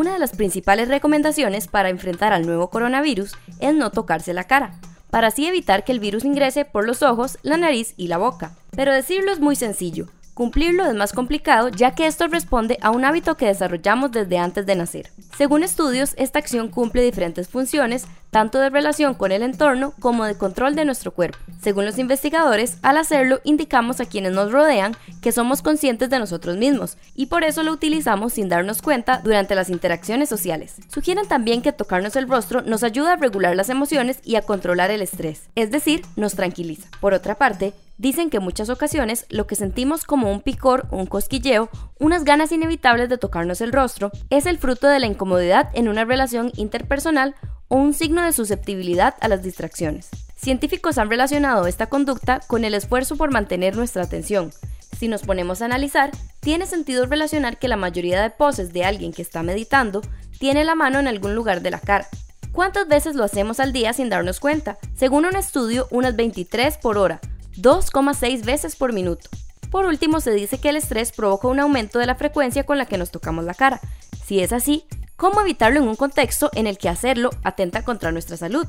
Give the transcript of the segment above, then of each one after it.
Una de las principales recomendaciones para enfrentar al nuevo coronavirus es no tocarse la cara, para así evitar que el virus ingrese por los ojos, la nariz y la boca. Pero decirlo es muy sencillo, Cumplirlo es más complicado ya que esto responde a un hábito que desarrollamos desde antes de nacer. Según estudios, esta acción cumple diferentes funciones, tanto de relación con el entorno como de control de nuestro cuerpo. Según los investigadores, al hacerlo indicamos a quienes nos rodean que somos conscientes de nosotros mismos y por eso lo utilizamos sin darnos cuenta durante las interacciones sociales. Sugieren también que tocarnos el rostro nos ayuda a regular las emociones y a controlar el estrés, es decir, nos tranquiliza. Por otra parte, Dicen que en muchas ocasiones lo que sentimos como un picor, un cosquilleo, unas ganas inevitables de tocarnos el rostro, es el fruto de la incomodidad en una relación interpersonal o un signo de susceptibilidad a las distracciones. Científicos han relacionado esta conducta con el esfuerzo por mantener nuestra atención. Si nos ponemos a analizar, tiene sentido relacionar que la mayoría de poses de alguien que está meditando tiene la mano en algún lugar de la cara. ¿Cuántas veces lo hacemos al día sin darnos cuenta? Según un estudio, unas 23 por hora, 2,6 veces por minuto. Por último, se dice que el estrés provoca un aumento de la frecuencia con la que nos tocamos la cara. Si es así, ¿cómo evitarlo en un contexto en el que hacerlo atenta contra nuestra salud?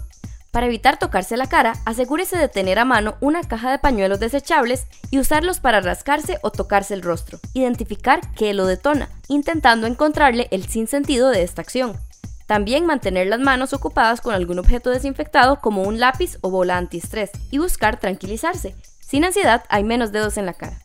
Para evitar tocarse la cara, asegúrese de tener a mano una caja de pañuelos desechables y usarlos para rascarse o tocarse el rostro. Identificar qué lo detona, intentando encontrarle el sinsentido de esta acción. También mantener las manos ocupadas con algún objeto desinfectado como un lápiz o bola antiestrés y buscar tranquilizarse. Sin ansiedad hay menos dedos en la cara.